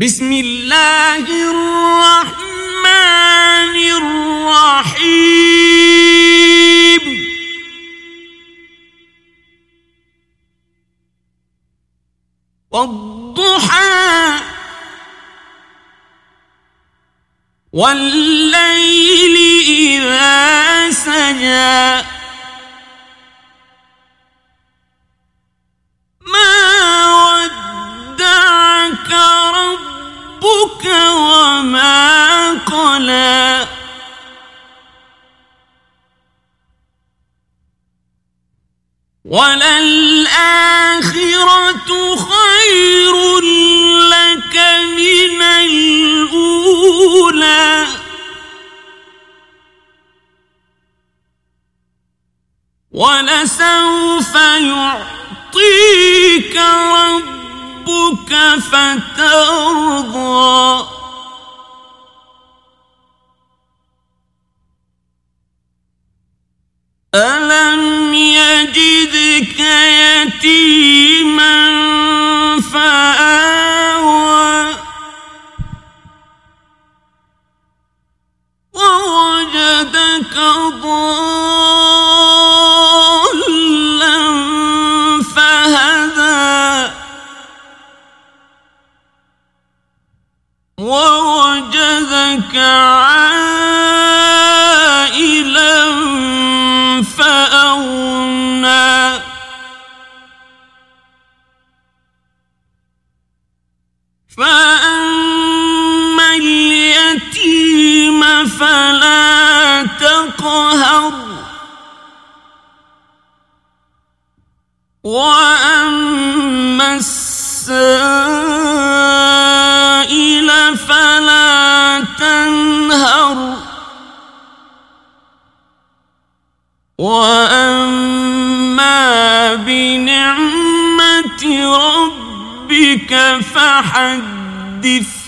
بسم الله الرحمن الرحيم. والضحى والليل إذا سجى. وما قلى. وللآخرة خير لك من الأولى. ولسوف يعطيك ربك ربك فترضى. ألم يجدك ووجدك عائلا فأغنى. فأما اليتيم فلا تقهر. وأما السائل واما بنعمه ربك فحدث